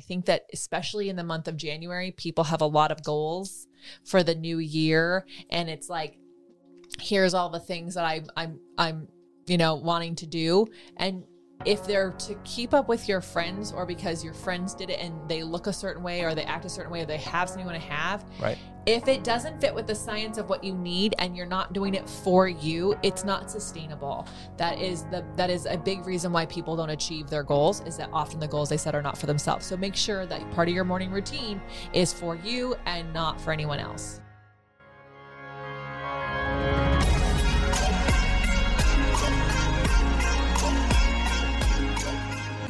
think that especially in the month of January, people have a lot of goals for the new year. And it's like, here's all the things that I'm I'm I'm you know wanting to do. And if they're to keep up with your friends or because your friends did it and they look a certain way or they act a certain way or they have something you want to have, Right. if it doesn't fit with the science of what you need and you're not doing it for you, it's not sustainable. That is the that is a big reason why people don't achieve their goals is that often the goals they set are not for themselves. So make sure that part of your morning routine is for you and not for anyone else.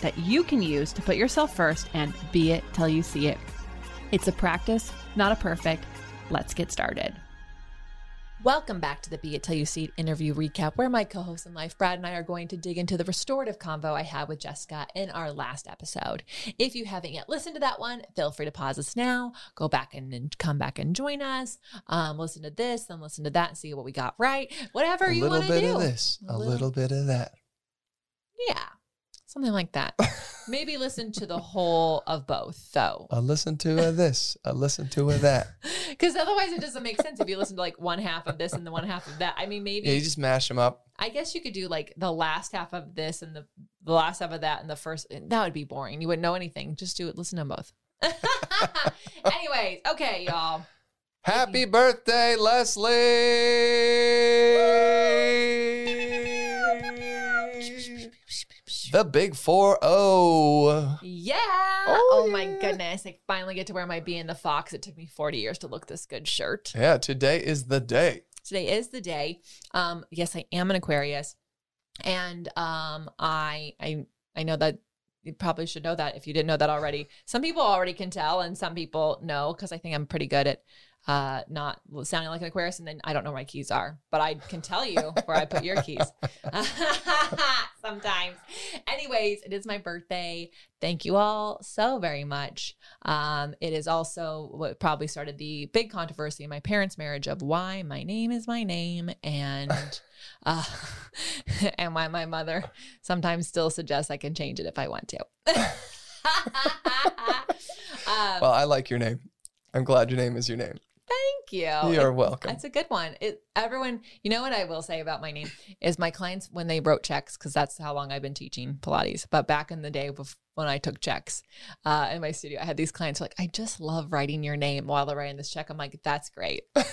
that you can use to put yourself first and be it till you see it. It's a practice, not a perfect. Let's get started. Welcome back to the Be It Till You See It interview recap, where my co host in life, Brad, and I are going to dig into the restorative convo I had with Jessica in our last episode. If you haven't yet listened to that one, feel free to pause us now, go back and, and come back and join us, um, listen to this, then listen to that, and see what we got right. Whatever A you want to do. A little bit of this, A a little- little bit of that. Yeah, something like that. Maybe listen to the whole of both, though. A listen to this, a listen to that. Because otherwise, it doesn't make sense if you listen to like one half of this and the one half of that. I mean, maybe Yeah, you just mash them up. I guess you could do like the last half of this and the, the last half of that and the first. That would be boring. You wouldn't know anything. Just do it. Listen to them both. Anyways, okay, y'all. Happy birthday, Lesley! The big four oh. Yeah. Oh, Oh, my yeah. goodness. I finally get to wear my Bee in the Fox. It took me 40 years to look this good shirt. Yeah, today is the day. Today is the day. Um, yes, I am an Aquarius. And um, I I I know that you probably should know that if you didn't know that already. Some people already can tell, and some people know because I think I'm pretty good at uh not sounding like an Aquarius, and then I don't know where my keys are, but I can tell you where I put your keys. Sometimes. Anyways, it is my birthday. Thank you all so very much. Um, it is also what probably started the big controversy in my parents' marriage of why my name is my name and uh, and why my mother sometimes still suggests I can change it if I want to. um, Well, I like your name. I'm glad your name is your name. Thank you. You're welcome. That's a good one. It everyone, you know what I will say about my name is my clients when they wrote checks because that's how long I've been teaching Pilates. But back in the day bef- when I took checks uh, in my studio, I had these clients who were like, I just love writing your name while they're writing this check. I'm like, that's great.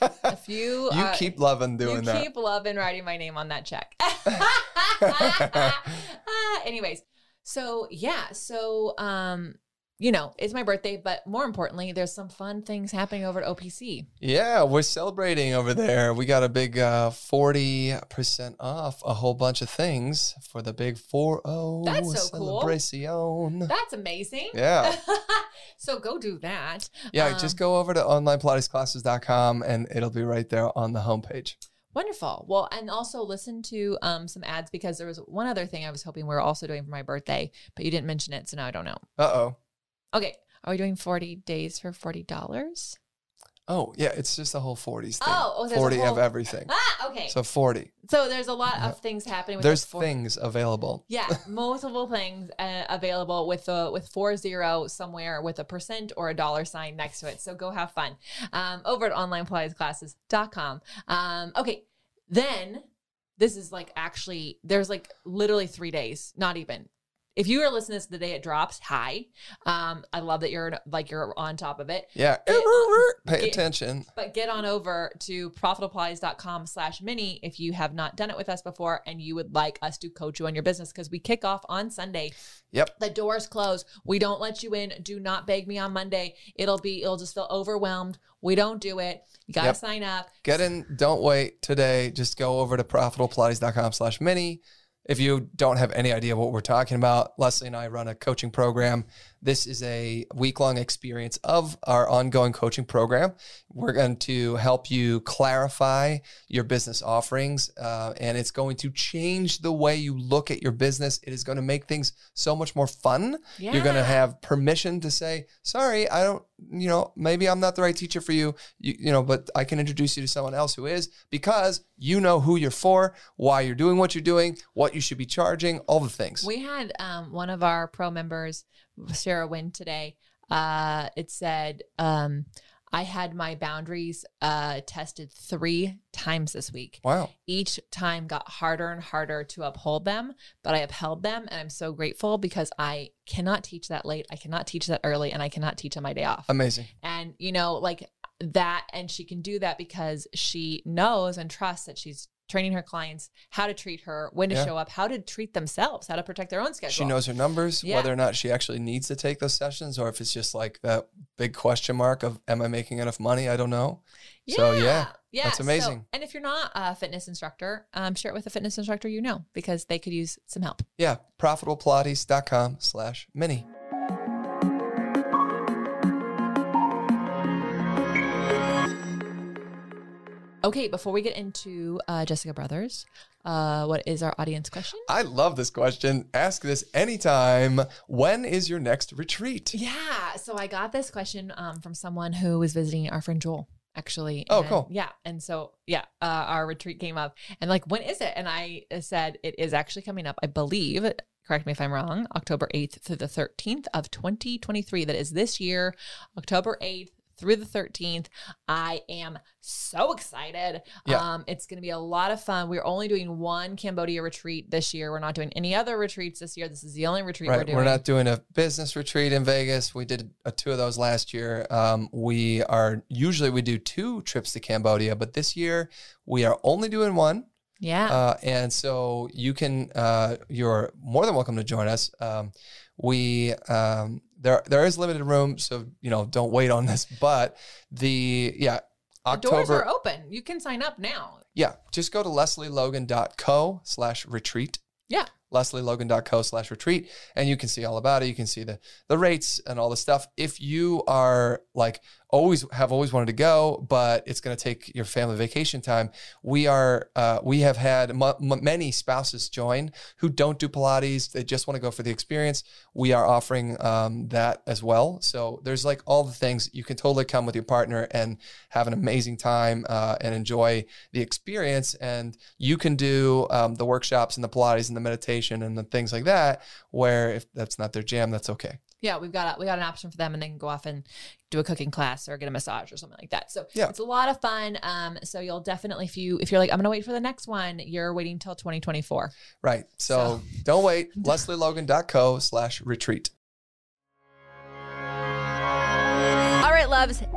If you you uh, keep loving doing you that. keep loving writing my name on that check. Ah, anyways, so yeah, so um, you know, it's my birthday, but more importantly, there's some fun things happening over at OPC. Yeah, we're celebrating over there. We got a big uh, 40% off a whole bunch of things for the big 4 That's so cool. celebration. That's amazing. Yeah. so go do that. Yeah, Um, just go over to onlinepilatesclasses.com and it'll be right there on the homepage. Wonderful. Well, and also listen to um, some ads because there was one other thing I was hoping we were also doing for my birthday, but you didn't mention it, so now I don't know. Uh oh. Okay, are we doing 40 days for $40? Oh, yeah, it's just a whole 40s thing. Oh, oh, there's a 40 of everything. Ah, okay. So, 40. So there's a lot Yeah. of things happening with There's the things available. Yeah, multiple things uh, available with a with four zero somewhere with a percent or a dollar sign next to it. So go have fun um, over at onlinepilatesclasses.com. Um, okay, then this is like actually there's like literally three days, not even. If you are listening to this the day it drops, hi. Um, I love that you're like you're on top of it. Yeah. Get Pay get- attention. But get on over to profitablepilates.com slash mini if you have not done it with us before and you would like us to coach you on your business because we kick off on Sunday. Yep. The doors close. We don't let you in. Do not beg me on Monday. It'll be, it'll just feel overwhelmed. We don't do it. You got to Yep. sign up. Get in. Don't wait today. Just go over to profitablepilates.com slash mini. If you don't have any idea what we're talking about, Lesley and I run a coaching program. This is a week long experience of our ongoing coaching program. We're going to help you clarify your business offerings, uh, and it's going to change the way you look at your business. It is going to make things so much more fun. You're going to have permission to say, sorry, I don't, you know, maybe I'm not the right teacher for you, you, you know, but I can introduce you to someone else who is because you know who you're for, why you're doing what you're doing, what you should be charging, all the things. We had um, one of our pro members, Sarah Wynn, today. Uh, it said, um, I had my boundaries uh, tested three times this week. wow. Each time got harder and harder to uphold them, but I upheld them. And I'm so grateful because I cannot teach that late. I cannot teach that early, and I cannot teach on my day off. Amazing. and you know like that and she can do that because she knows and trusts that she's training her clients how to treat her when to Yeah. show up how to treat themselves how to protect their own schedule She knows her numbers, Yeah. whether or not she actually needs to take those sessions or if it's just like that big question mark of, am I making enough money? I don't know. So, yeah, yeah that's so- amazing. and if you're not a fitness instructor um, share it with a fitness instructor you know because they could use some help Yeah. ProfitablePilates.com slash mini. Okay before we get into uh, jessica brothers uh, what is our audience question I love this question. Ask this anytime. When is your next retreat? Yeah. So I got this question um, from someone who was visiting our friend Joel, actually. Oh, And- cool. Yeah. And so, yeah, uh, our retreat came up and like, when is it? And I said, it is actually coming up, I believe. Correct me if I'm wrong. October 8th through the 13th of 2023. That is this year, October 8th through the 13th. I am so excited. Yeah. Um, it's going to be a lot of fun. We're only doing one Cambodia retreat this year. We're not doing any other retreats this year. This is the only retreat we're doing. We're not doing a business retreat in Vegas. We did a, two of those last year. Um, we are usually we do two trips to Cambodia, but this year we are only doing one. yeah. Uh, and so you can, uh, you're more than welcome to join us. Um, we, um, there, there is limited room, so you know, don't wait on this. But the, yeah, The doors are open. You can sign up now. yeah, just go to lesleylogan.co slash retreat. Yeah. lesleylogan.co slash retreat and you can see all about it you can see the the rates and all the stuff if you are like always have always wanted to go but it's going to take your family vacation time. We are uh, we have had m- m- many spouses join who don't do pilates. They just want to go for the experience. We are offering um, that as well. So there's like all the things. You can totally come with your partner and have an amazing time uh, and enjoy the experience. And you can do um, the workshops and the pilates and the meditation and the things like that where if that's not their jam that's okay. Yeah, we've got a, we got an option for them, and they can go off and do a cooking class or get a massage or something like that. So Yeah. it's a lot of fun. Um, so you'll definitely if you if you're like I'm gonna wait for the next one, you're waiting till 2024. right so, don't wait lesleylogan.co slash retreat All right, loves,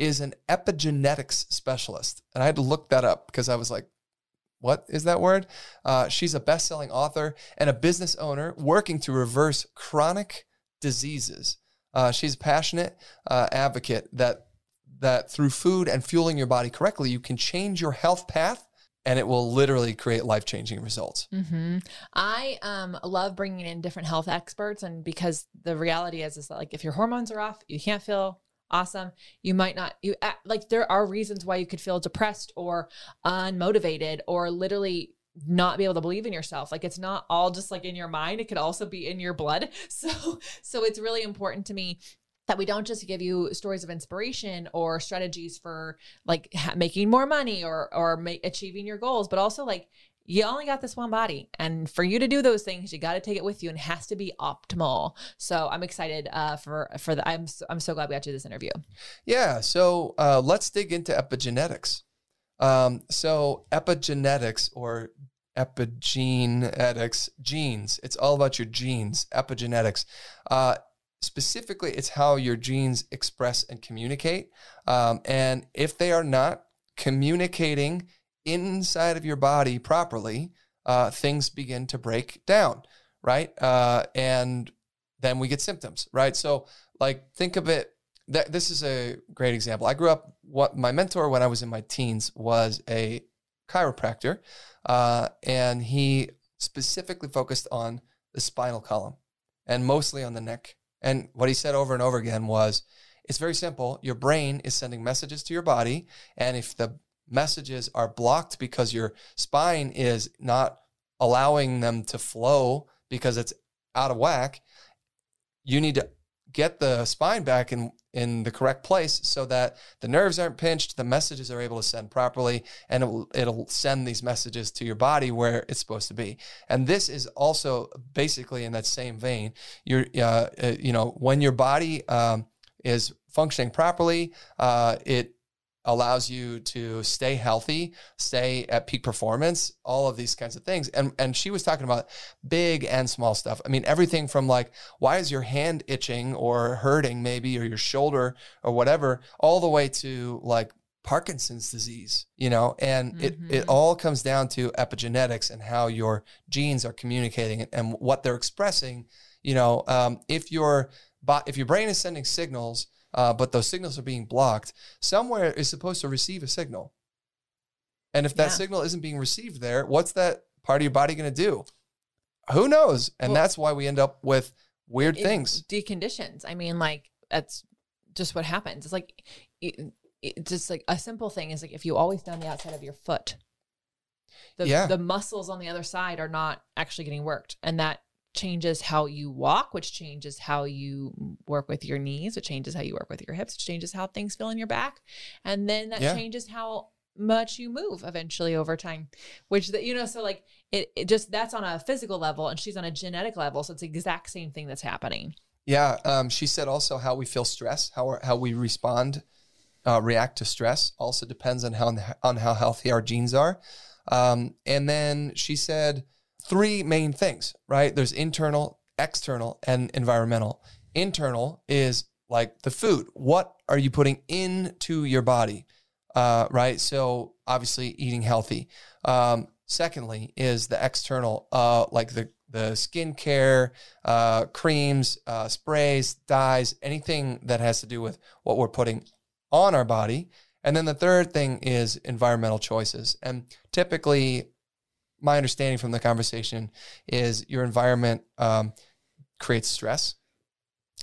is an epigenetics specialist. And I had to look that up because I was like, what is that word? Uh, she's a best selling author and a business owner working to reverse chronic diseases. Uh, she's a passionate uh, advocate that, that through food and fueling your body correctly, you can change your health path and it will literally create life changing results. Mm-hmm. I um, love bringing in different health experts, and because the reality is, is that like if your hormones are off, you can't feel awesome. You might not. You like there are reasons why you could feel depressed or unmotivated or literally not be able to believe in yourself. Like it's not all just like in your mind, it could also be in your blood. So so it's really important to me that we don't just give you stories of inspiration or strategies for like making more money or or ma- achieving your goals, but also like you only got this one body and for you to do those things you got to take it with you and it has to be optimal so i'm excited uh, for for the i'm so, i'm so glad we got to this interview Yeah. So uh, let's dig into epigenetics. Um, so epigenetics or epigenetics, genes. It's all about your genes. Epigenetics. Uh, specifically, it's how your genes express and communicate. Um, and if they are not communicating inside of your body properly, uh, things begin to break down, right? Uh, and then we get symptoms, right? So, like, think of it. That this is a great example. I grew up. What my mentor when I was in my teens was a chiropractor, uh, and he specifically focused on the spinal column and mostly on the neck. And what he said over and over again was, "It's very simple. Your brain is sending messages to your body, and if the messages are blocked because your spine is not allowing them to flow because it's out of whack, you need to get the spine back in in the correct place so that the nerves aren't pinched, the messages are able to send properly, and it'll, it'll send these messages to your body where it's supposed to be. And this is also basically in that same vein. You're, uh, uh, you know, when your body um, is functioning properly, uh, it allows you to stay healthy, stay at peak performance, all of these kinds of things. And and she was talking about big and small stuff. I mean, everything from like why is your hand itching or hurting maybe or your shoulder or whatever, all the way to like Parkinson's disease, you know, and it it Mhm. all comes down to epigenetics and how your genes are communicating and, and what they're expressing. You know, um, if your if your brain is sending signals, uh, but those signals are being blocked, somewhere is supposed to receive a signal. And if that Yeah. signal isn't being received there, what's that part of your body going to do? Who knows? And Well- that's why we end up with weird things. deconditions i mean like that's just what happens it's like it, it's just like a simple thing is like if you always down the outside of your foot the, Yeah. the muscles on the other side are not actually getting worked and that changes how you walk which changes how you work with your knees it changes how you work with your hips it changes how things feel in your back and then that Yeah. changes how much you move eventually over time which that you know so like it, it just that's on a physical level and she's on a genetic level so it's the exact same thing that's happening Yeah. Um, she said also how we feel stress, how how we respond, uh, react to stress, also depends on how on how healthy our genes are. Um, and then she said three main things. Right? There's internal, external, and environmental. Internal is like the food. What are you putting into your body? Uh, right. So obviously eating healthy. Um, secondly, is the external, uh, like the the skincare, uh, creams, uh, sprays, dyes, anything that has to do with what we're putting on our body. And then the third thing is environmental choices. And typically, my understanding from the conversation is your environment um, creates stress.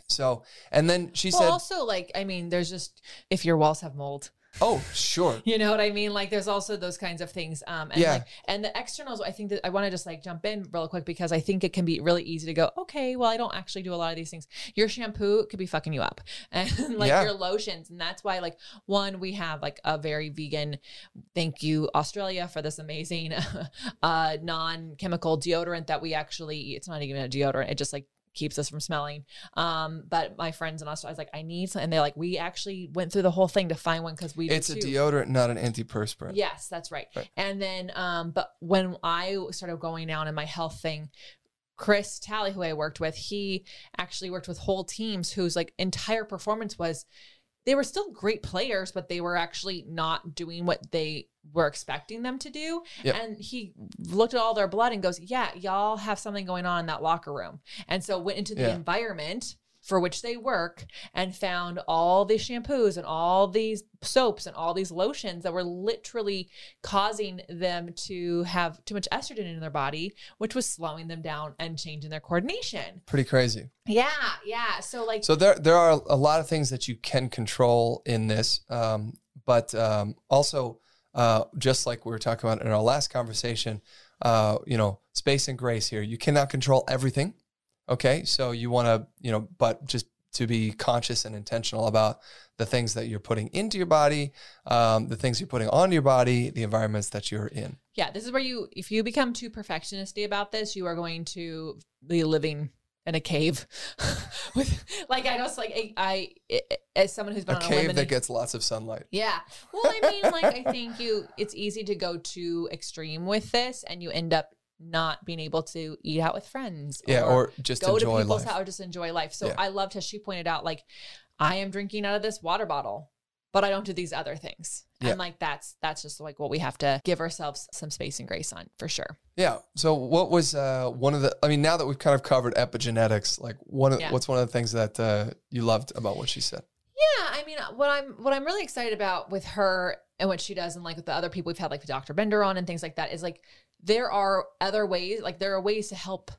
So, and then she well, said, also like I mean, there's just if your walls have mold, "Oh, sure, you know what I mean. Like there's also those kinds of things. Um, and Yeah. like and the externals. I think that I want to just like jump in real quick because I think it can be really easy to go, okay, well I don't actually do a lot of these things. Your shampoo could be fucking you up, and like Yeah. your lotions, and that's why like one we have like a very vegan. Thank you Australia for this amazing uh non-chemical deodorant that we actually. It's not even a deodorant. It just like keeps us from smelling. Um, but my friends in Australia, I was like, I need some, and they're like, we actually went through the whole thing to find one because we. it's a deodorant, not an antiperspirant." Yes, that's right. Right. And then, um, but when I started going down in my health thing, Chris Talley, who I worked with, he actually worked with whole teams whose like entire performance was they were still great players, but they were actually not doing what they were expecting them to do. Yep. And he looked at all their blood and goes, Yeah, y'all have something going on in that locker room. And so went into the Yeah. environment for which they work and found all these shampoos and all these soaps and all these lotions that were literally causing them to have too much estrogen in their body, which was slowing them down and changing their coordination. Pretty crazy. Yeah, yeah. So like So there there are a lot of things that you can control in this, um, but um, also uh, just like we were talking about in our last conversation, uh, you know, space and grace here. You cannot control everything. Okay. So you want to, you know, but just to be conscious and intentional about the things that you're putting into your body, um, the things you're putting on your body, the environments that you're in. Yeah, this is where you, if you become too perfectionisty about this, you are going to be living in a cave with, like, I know, like, I, I, as someone who's been A on a cave limb that gets lots of sunlight. yeah. Well, I mean, like, I think you, it's easy to go too extreme with this and you end up not being able to eat out with friends. Yeah. Or just go to people's life. house or just enjoy life. So Yeah. I loved how she pointed out, like, I am drinking out of this water bottle, but I don't do these other things. Yeah. And like that's that's just like what we have to give ourselves some space and grace on for sure. Yeah. So what was uh, one of the? I mean, now that we've kind of covered epigenetics, like one of Yeah. what's one of the things that uh, you loved about what she said? Yeah, I mean, what I'm what I'm really excited about with her and what she does, and like with the other people we've had, like the Dr. Bender on and things like that, is like there are other ways. Like there are ways to help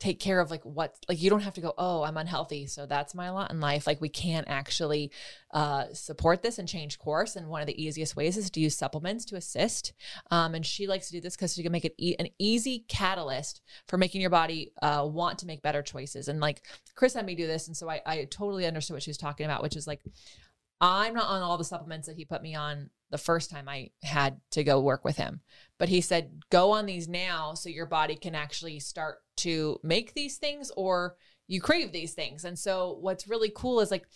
take care of like what like you don't have to go oh i'm unhealthy so that's my lot in life like we can actually uh support this and change course and one of the easiest ways is to use supplements to assist um and she likes to do this because she can make it e- an easy catalyst for making your body uh want to make better choices and like chris had me do this and so i i totally understood what she was talking about which is like I'm not on all the supplements that he put me on the first time I had to go work with him. But he said, go on these now so your body can actually start to make these things or you crave these things. And so what's really cool is like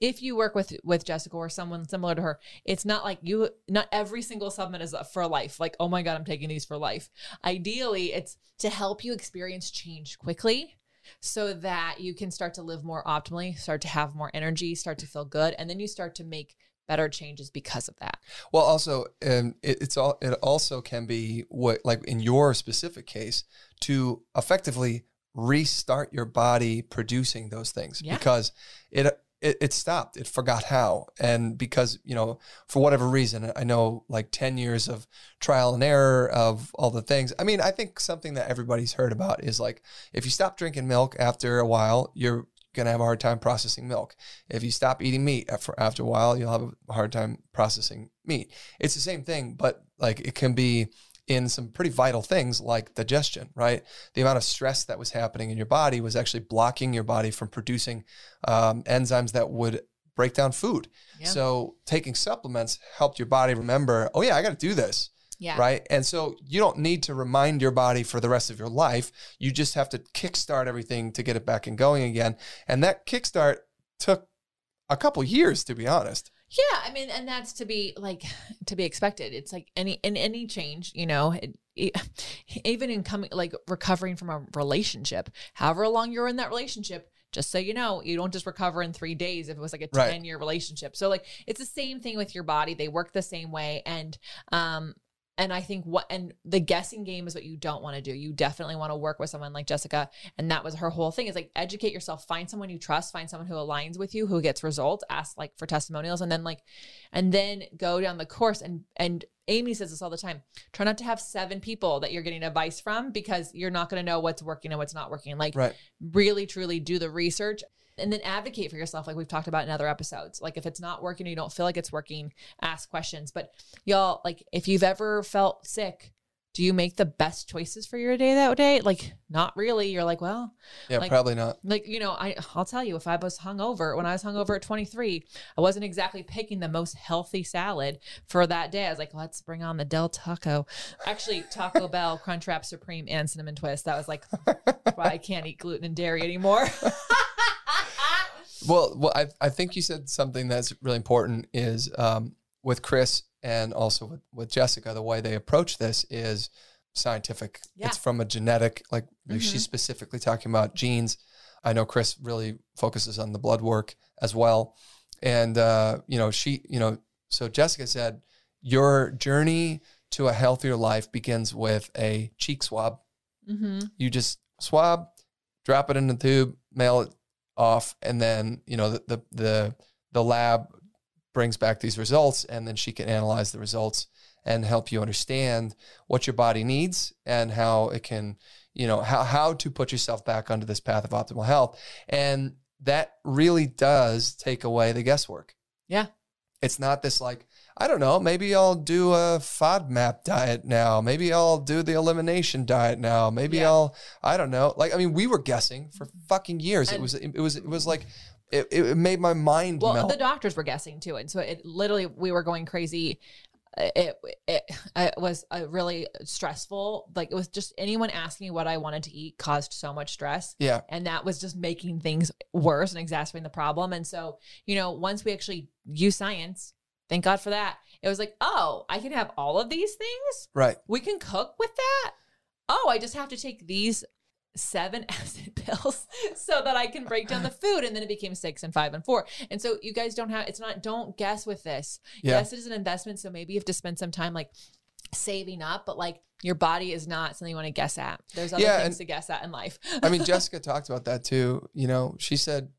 if you work with with Jessica or someone similar to her, it's not like you not every single supplement is for life. Like, oh my God, I'm taking these for life. Ideally, it's to help you experience change quickly so that you can start to live more optimally, start to have more energy, start to feel good, and then you start to make better changes because of that. Well, also, um, it, it's all. It also can be what, like in your specific case, to effectively restart your body producing those things Yeah. because it, it it stopped. It forgot how, and because you know for whatever reason, I know like ten years of trial and error of all the things. I mean, I think something that everybody's heard about is like if you stop drinking milk after a while, you're gonna have a hard time processing milk. If you stop eating meat after after a while, you'll have a hard time processing meat. It's the same thing, but like it can be in some pretty vital things like digestion, right? The amount of stress that was happening in your body was actually blocking your body from producing um, enzymes that would break down food. Yeah. So taking supplements helped your body remember, oh yeah, I got to do this Yeah. right? And so you don't need to remind your body for the rest of your life. You just have to kickstart everything to get it back and going again. And that kickstart took a couple years, to be honest. Yeah, I mean, and that's to be like to be expected. It's like any in any change, you know, it, it- even in coming like recovering from a relationship, however long you're in that relationship. Just so you know, you don't just recover in three days if it was like a Right. 10 year relationship. So, like, it's the same thing with your body. They work the same way. And, um, and I think what, and the guessing game is what you don't want to do. You definitely want to work with someone like Jessica. And that was her whole thing is like educate yourself, find someone you trust, find someone who aligns with you, who gets results, ask like for testimonials, and then like, and then go down the course. And, and Amy says this all the time try not to have seven people that you're getting advice from because you're not going to know what's working and what's not working. Like, Right. really truly do the research and then advocate for yourself like we've talked about in other episodes. Like if it's not working or you don't feel like it's working ask questions. But y'all like if you've ever felt sick do you make the best choices for your day that day? Like not really. You're like well Yeah, Like- probably not. like you know i i'll tell you if i was hungover when i was hungover at 23 i wasn't exactly picking the most healthy salad for that day. I was like let's bring on the del taco. Actually taco bell crunch wrap supreme and cinnamon twist. That was like why i can't eat gluten and dairy anymore Well, well, I, I think you said something that's really important is um, with Chris and also with, with Jessica, the way they approach this is scientific. Yeah. It's from a genetic, like Mhm. she's specifically talking about genes. I know Chris really focuses on the blood work as well. And, uh, you know, she, you know, so Jessica said, your journey to a healthier life begins with a cheek swab mm-hmm. you just swab, drop it in the tube, mail it off, and then you know the the the, the lab brings back these results, and then she can analyze the results and help you understand what your body needs and how it can, you know, how how to put yourself back onto this path of optimal health, and that really does take away the guesswork. Yeah. It's not this like, I don't know, maybe I'll do a FODMAP diet now. Maybe I'll do the elimination diet now. Maybe Yeah. I'll, I don't know. Like, I mean, we were guessing for mm-hmm. fucking years. it was, it was, it was like, it, it made my mind Well, melt. the doctors were guessing too, and so it literally we were going crazy. It it, it was a really stressful. Like it was just anyone asking me what I wanted to eat caused so much stress. yeah. and that was just making things worse and exacerbating the problem. And so, you know, once we actually use science, thank God for that. It was like, oh, I can have all of these things. Right. We can cook with that. Oh, I just have to take these seven acid pills so that I can break down the food. And then it became six and five and four. And so you guys don't have, it's not, don't guess with this. Yeah. Yes, it is an investment. So maybe you have to spend some time like saving up, but like your body is not something you want to guess at. There's other Yeah, things and- to guess at in life. I mean, Jessica talked about that too. You know, she said,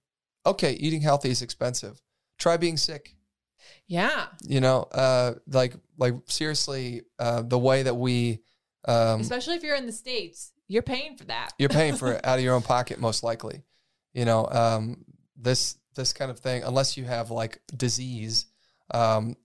okay, eating healthy is expensive. Try being sick. Yeah. You know, uh, like, like seriously, uh, the way that we, um, Especially if you're in the States, you're paying for that. you're paying for it out of your own pocket, most likely. You know, um, this, this kind of thing, unless you have like disease, um,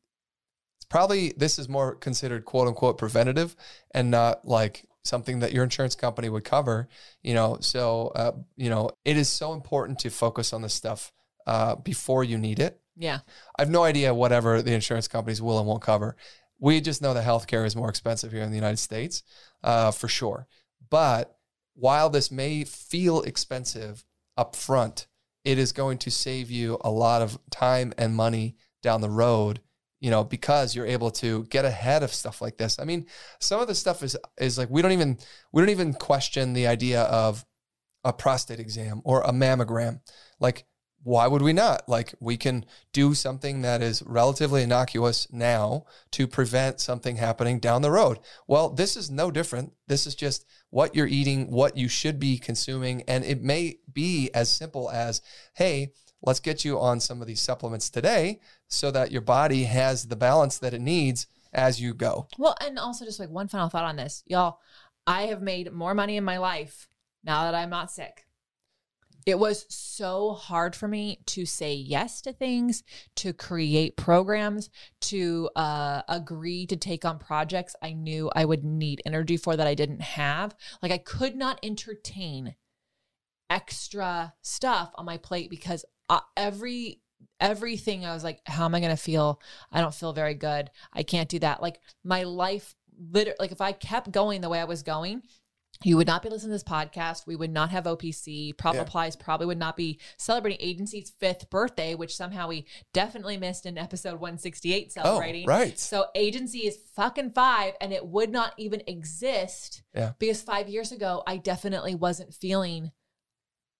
it's probably, this is more considered quote unquote preventative and not like something that your insurance company would cover, you know? So, uh, you know, it is so important to focus on this stuff, uh, before you need it. Yeah. I have no idea whatever the insurance companies will and won't cover. We just know that healthcare is more expensive here in the United States, uh, for sure. But while this may feel expensive up front, it is going to save you a lot of time and money down the road, you know, because you're able to get ahead of stuff like this. I mean, some of the stuff is is like we don't even we don't even question the idea of a prostate exam or a mammogram. Like why would we not? Like we can do something that is relatively innocuous now to prevent something happening down the road. Well, this is no different. This is just what you're eating, what you should be consuming. And it may be as simple as, hey, let's get you on some of these supplements today so that your body has the balance that it needs as you go. Well, and also just like one final thought on this, y'all. I have made more money in my life now that I'm not sick. It was so hard for me to say yes to things, to create programs, to uh, agree to take on projects I knew I would need energy for that I didn't have. Like I could not entertain extra stuff on my plate because uh, every everything I was like, how am I going to feel? I don't feel very good. I can't do that. Like my life, literally, like if I kept going the way I was going, you would not be listening to this podcast. We would not have OPC. Prop Yeah. Applies probably would not be celebrating agency's fifth birthday, which somehow we definitely missed in episode 168 celebrating. Oh, right. So agency is fucking five, and it would not even exist Yeah. because five years ago I definitely wasn't feeling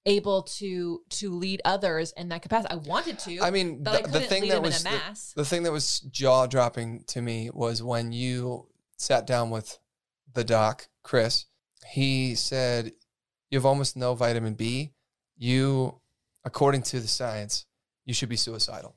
able to to lead others in that capacity. I wanted to. I mean, but I the, the thing that was the, the thing that was jaw dropping to me was when you sat down with the doc, Chris. He said, "You have almost no vitamin B. You, according to the science, you should be suicidal."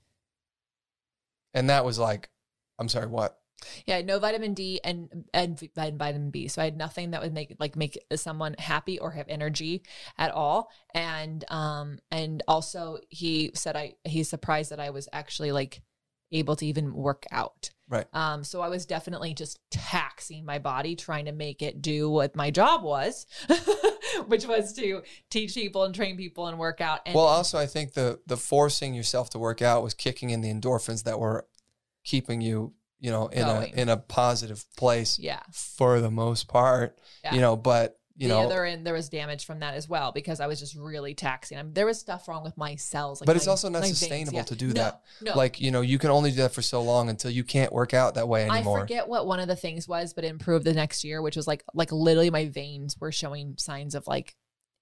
And that was like, I'm sorry, what? Yeah, no vitamin D and and and vitamin B. So I had nothing that would make like make someone happy or have energy at all. And um and also he said I he's surprised that I was actually like able to even work out. Right. Um so I was definitely just taxing my body trying to make it do what my job was, which was to teach people and train people and work out. And well, also, I think the the forcing yourself to work out was kicking in the endorphins that were keeping you, you know, in Going. a in a positive place yeah. for the most part. Yeah. You know, but you the know, other end there was damage from that as well because I was just really taxing. I mean, there was stuff wrong with my cells. Like But it's my- also not my veins, sustainable yeah. to do No, that. No, like you know, you can only do that for so long until you can't work out that way anymore. I forget what one of the things was, but it improved the next year, which was like like literally my veins were showing signs of like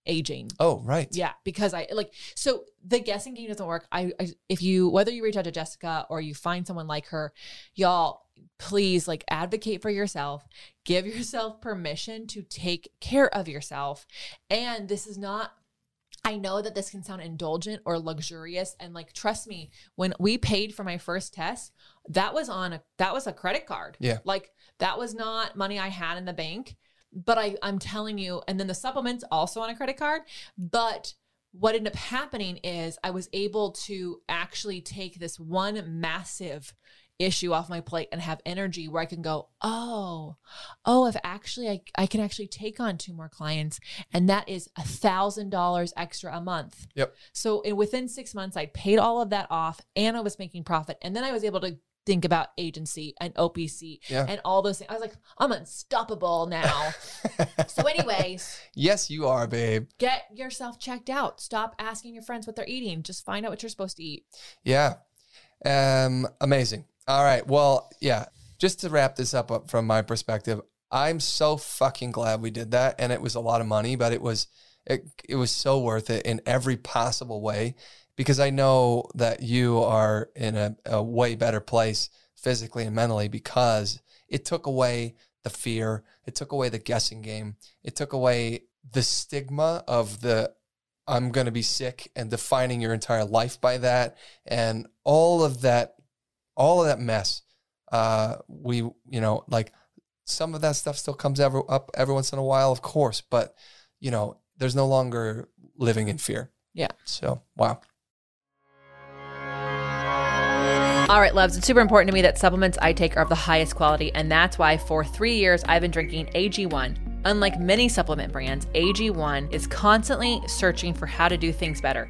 aging. Oh, right. Yeah, because I like so the guessing game doesn't work. I, I if you whether you reach out to Jessica or you find someone like her, y'all please like advocate for yourself. Give yourself permission to take care of yourself. And this is not I know that this can sound indulgent or luxurious and like trust me, when we paid for my first test, that was on a that was a credit card. Yeah. Like that was not money I had in the bank, but I I'm telling you and then the supplements also on a credit card, but what ended up happening is I was able to actually take this one massive issue off my plate and have energy where I can go, oh, oh, if actually I, I can actually take on two more clients and that is a thousand dollars extra a month. Yep. So in, within six months, I paid all of that off and I was making profit. And then I was able to think about agency and OPC Yeah. and all those things. I was like, I'm unstoppable now. so anyways, yes, you are, babe. get yourself checked out. Stop asking your friends what they're eating. Just find out what you're supposed to eat. Yeah. Um, amazing. All right. Well, yeah. Just to wrap this up, up from my perspective, I'm so fucking glad we did that, and it was a lot of money, but it was it it was so worth it in every possible way because I know that you are in a, a way better place physically and mentally because it took away the fear, it took away the guessing game, it took away the stigma of the I'm going to be sick and defining your entire life by that and all of that all of that mess uh we you know like some of that stuff still comes ever up every once in a while of course but you know there's no longer living in fear Yeah. so wow All right, loves, it's super important to me that supplements I take are of the highest quality, and that's why for three years I've been drinking AG1. Unlike many supplement brands, AG1 is constantly searching for how to do things better.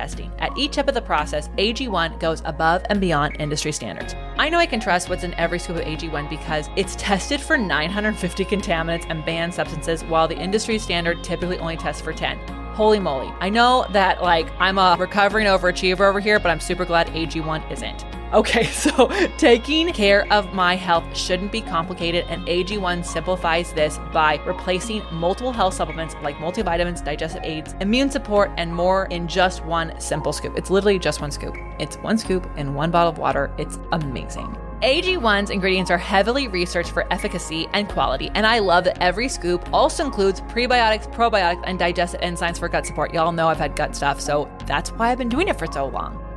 testing. At each step of the process, AG1 goes above and beyond industry standards. I know I can trust what's in every scoop of AG1 because it's tested for 950 contaminants and banned substances, while the industry standard typically only tests for 10. Holy moly. I know that like I'm a recovering overachiever over here, but I'm super glad AG1 isn't. Okay, so taking care of my health shouldn't be complicated, and AG1 simplifies this by replacing multiple health supplements like multivitamins, digestive aids, immune support, and more in just one simple scoop. It's literally just one scoop. It's one scoop in one bottle of water. It's amazing. AG1's ingredients are heavily researched for efficacy and quality, and I love that every scoop also includes prebiotics, probiotics, and digestive enzymes for gut support. Y'all know I've had gut stuff, so that's why I've been doing it for so long.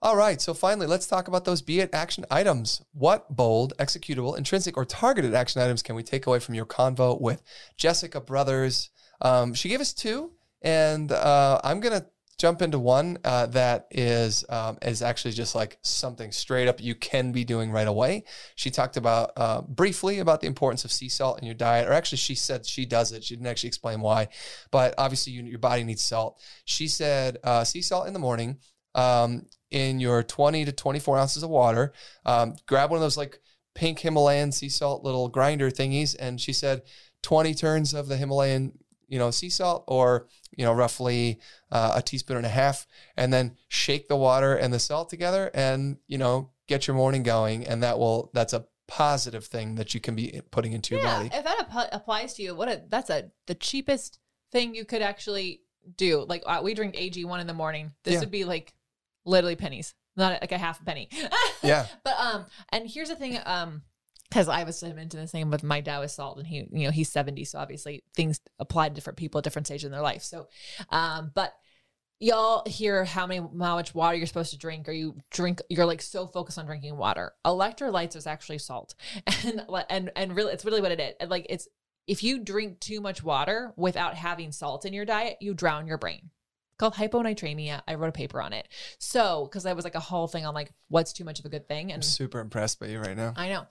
All right, so finally, let's talk about those be it action items. What bold, executable, intrinsic, or targeted action items can we take away from your convo with Jessica Brothers? Um, she gave us two, and uh, I'm gonna jump into one uh, that is um, is actually just like something straight up you can be doing right away. She talked about uh, briefly about the importance of sea salt in your diet, or actually, she said she does it. She didn't actually explain why, but obviously, you, your body needs salt. She said uh, sea salt in the morning. Um, in your 20 to 24 ounces of water. Um, grab one of those like pink Himalayan sea salt little grinder thingies. And she said 20 turns of the Himalayan, you know, sea salt or, you know, roughly uh, a teaspoon and a half. And then shake the water and the salt together and, you know, get your morning going. And that will, that's a positive thing that you can be putting into your body. if that app- applies to you, what a that's a the cheapest thing you could actually do. Like uh, we drink AG one in the morning. This Yeah. would be like literally pennies, not like a half a penny. Yeah. But um, and here's the thing, um, because I was into the same with my dad with salt, and he, you know, he's 70, so obviously things apply to different people at different stages in their life. So, um, but y'all hear how many how much water you're supposed to drink or you drink you're like so focused on drinking water electrolytes is actually salt and and and really it's really what it is like it's if you drink too much water without having salt in your diet you drown your brain called hyponatremia i wrote a paper on it so because i was like a whole thing on like what's too much of a good thing I'm and super impressed by you right now. I know.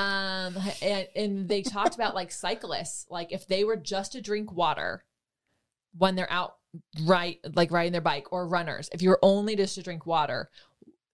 Um, and, and they talked about like cyclists, like if they were just to drink water when they're out right like riding their bike or runners if you're only just to drink water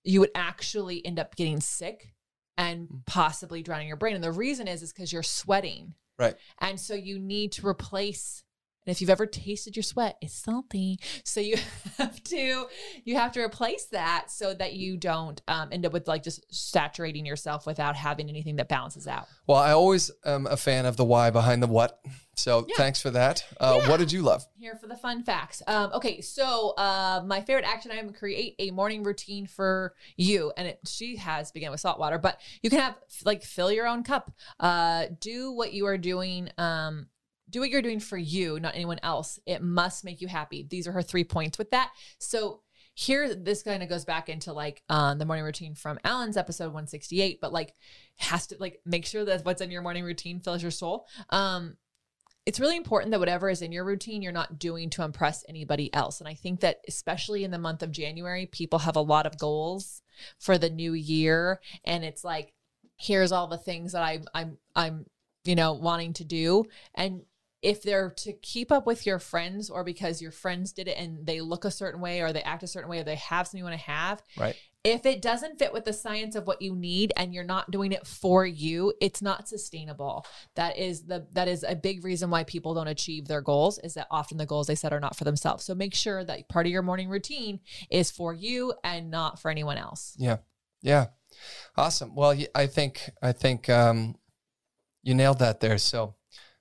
you would actually end up getting sick and Mm. possibly drowning your brain and the reason is is because you're sweating Right. and so you need to replace and if you've ever tasted your sweat it's salty so you have to you have to replace that so that you don't um, end up with like just saturating yourself without having anything that balances out Well, I always am a fan of the why behind the what. So Yeah. thanks for that. Uh, Yeah. What did you love? here for the fun facts. Um, okay, so uh, my favorite action item: create a morning routine for you, and it, she has began with salt water, but you can have like fill your own cup. Uh, do what you are doing. Um, do what you're doing for you, not anyone else. It must make you happy. These are her three points with that. So here, this kind of goes back into like um, the morning routine from Alan's episode 168, but like has to like make sure that what's in your morning routine fills your soul. Um, it's really important that whatever is in your routine, you're not doing to impress anybody else. And I think that especially in the month of January, people have a lot of goals for the new year. And it's like, here's all the things that I, I'm, I'm, you know, wanting to do. And if they're to keep up with your friends or because your friends did it and they look a certain way or they act a certain way or they have something you want to have, Right. if it doesn't fit with the science of what you need and you're not doing it for you it's not sustainable that is the that is a big reason why people don't achieve their goals is that often the goals they set are not for themselves so make sure that part of your morning routine is for you and not for anyone else Yeah. Yeah. Awesome. Well, I think I think um, you nailed that there. So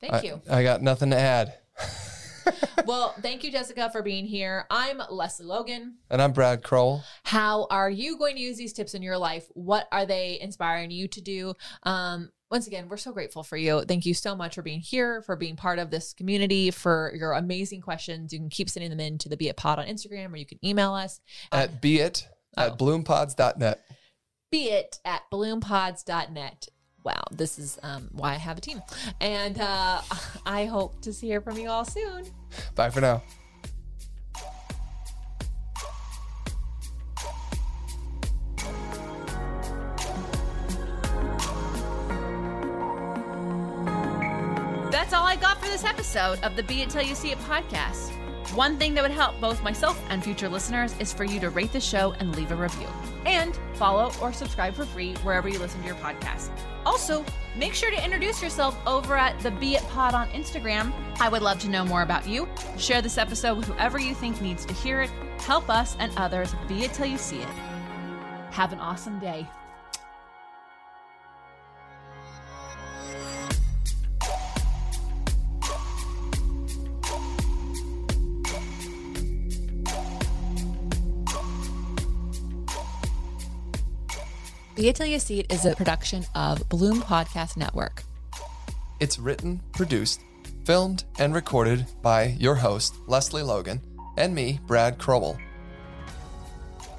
thank I, you I got nothing to add. well thank you jessica for being here i'm Lesley Logan And I'm Brad Crowell. how are you going to use these tips in your life what are they inspiring you to do um once again we're so grateful for you thank you so much for being here for being part of this community for your amazing questions you can keep sending them in to the be it pod on instagram or you can email us at be it Oh. at bloompods.net. be it at bloompods.net wow this is um, why i have a team and uh, i hope to hear from you all soon Bye for now. That's all I got for this episode of the Be It Till You See It podcast. One thing that would help both myself and future listeners is for you to rate the show and leave a review. And follow or subscribe for free wherever you listen to your podcast. Also, make sure to introduce yourself over at the Be It Pod on Instagram. I would love to know more about you. Share this episode with whoever you think needs to hear it. Help us and others be it till you see it. Have an awesome day. Be Atelier Seat you see it is a production of bloom podcast network It's written, produced, filmed, and recorded by your host, Lesley Logan, and me, Brad Crowell.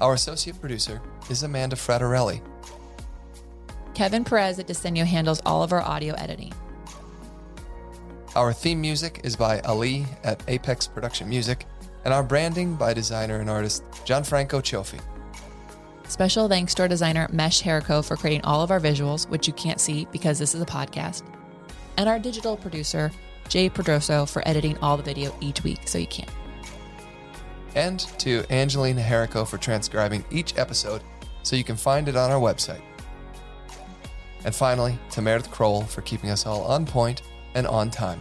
Our associate producer is Amanda Fraterelli. kevin perez at Desenio handles all of our audio editing Our theme music is by Ali at Apex Production Music, and our branding by designer and artist Gianfranco Cioffi. Special thanks to our designer Mesh Herico for creating all of our visuals, which you can't see because this is a podcast, and our digital producer Jay Pedroso for editing all the video each week so you can. And to Angelina Herico for transcribing each episode so you can find it on our website. And finally, to Meredith Crowell for keeping us all on point and on time.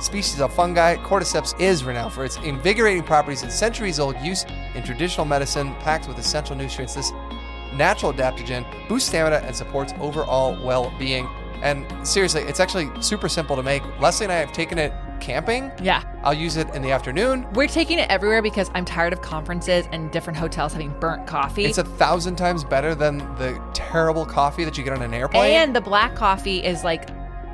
species of fungi, cordyceps is renowned for its invigorating properties and centuries old use in traditional medicine, packed with essential nutrients. This natural adaptogen boosts stamina and supports overall well being. And seriously, it's actually super simple to make. Lesley and I have taken it camping. Yeah. I'll use it in the afternoon. We're taking it everywhere because I'm tired of conferences and different hotels having burnt coffee. It's a thousand times better than the terrible coffee that you get on an airplane. and the black coffee is like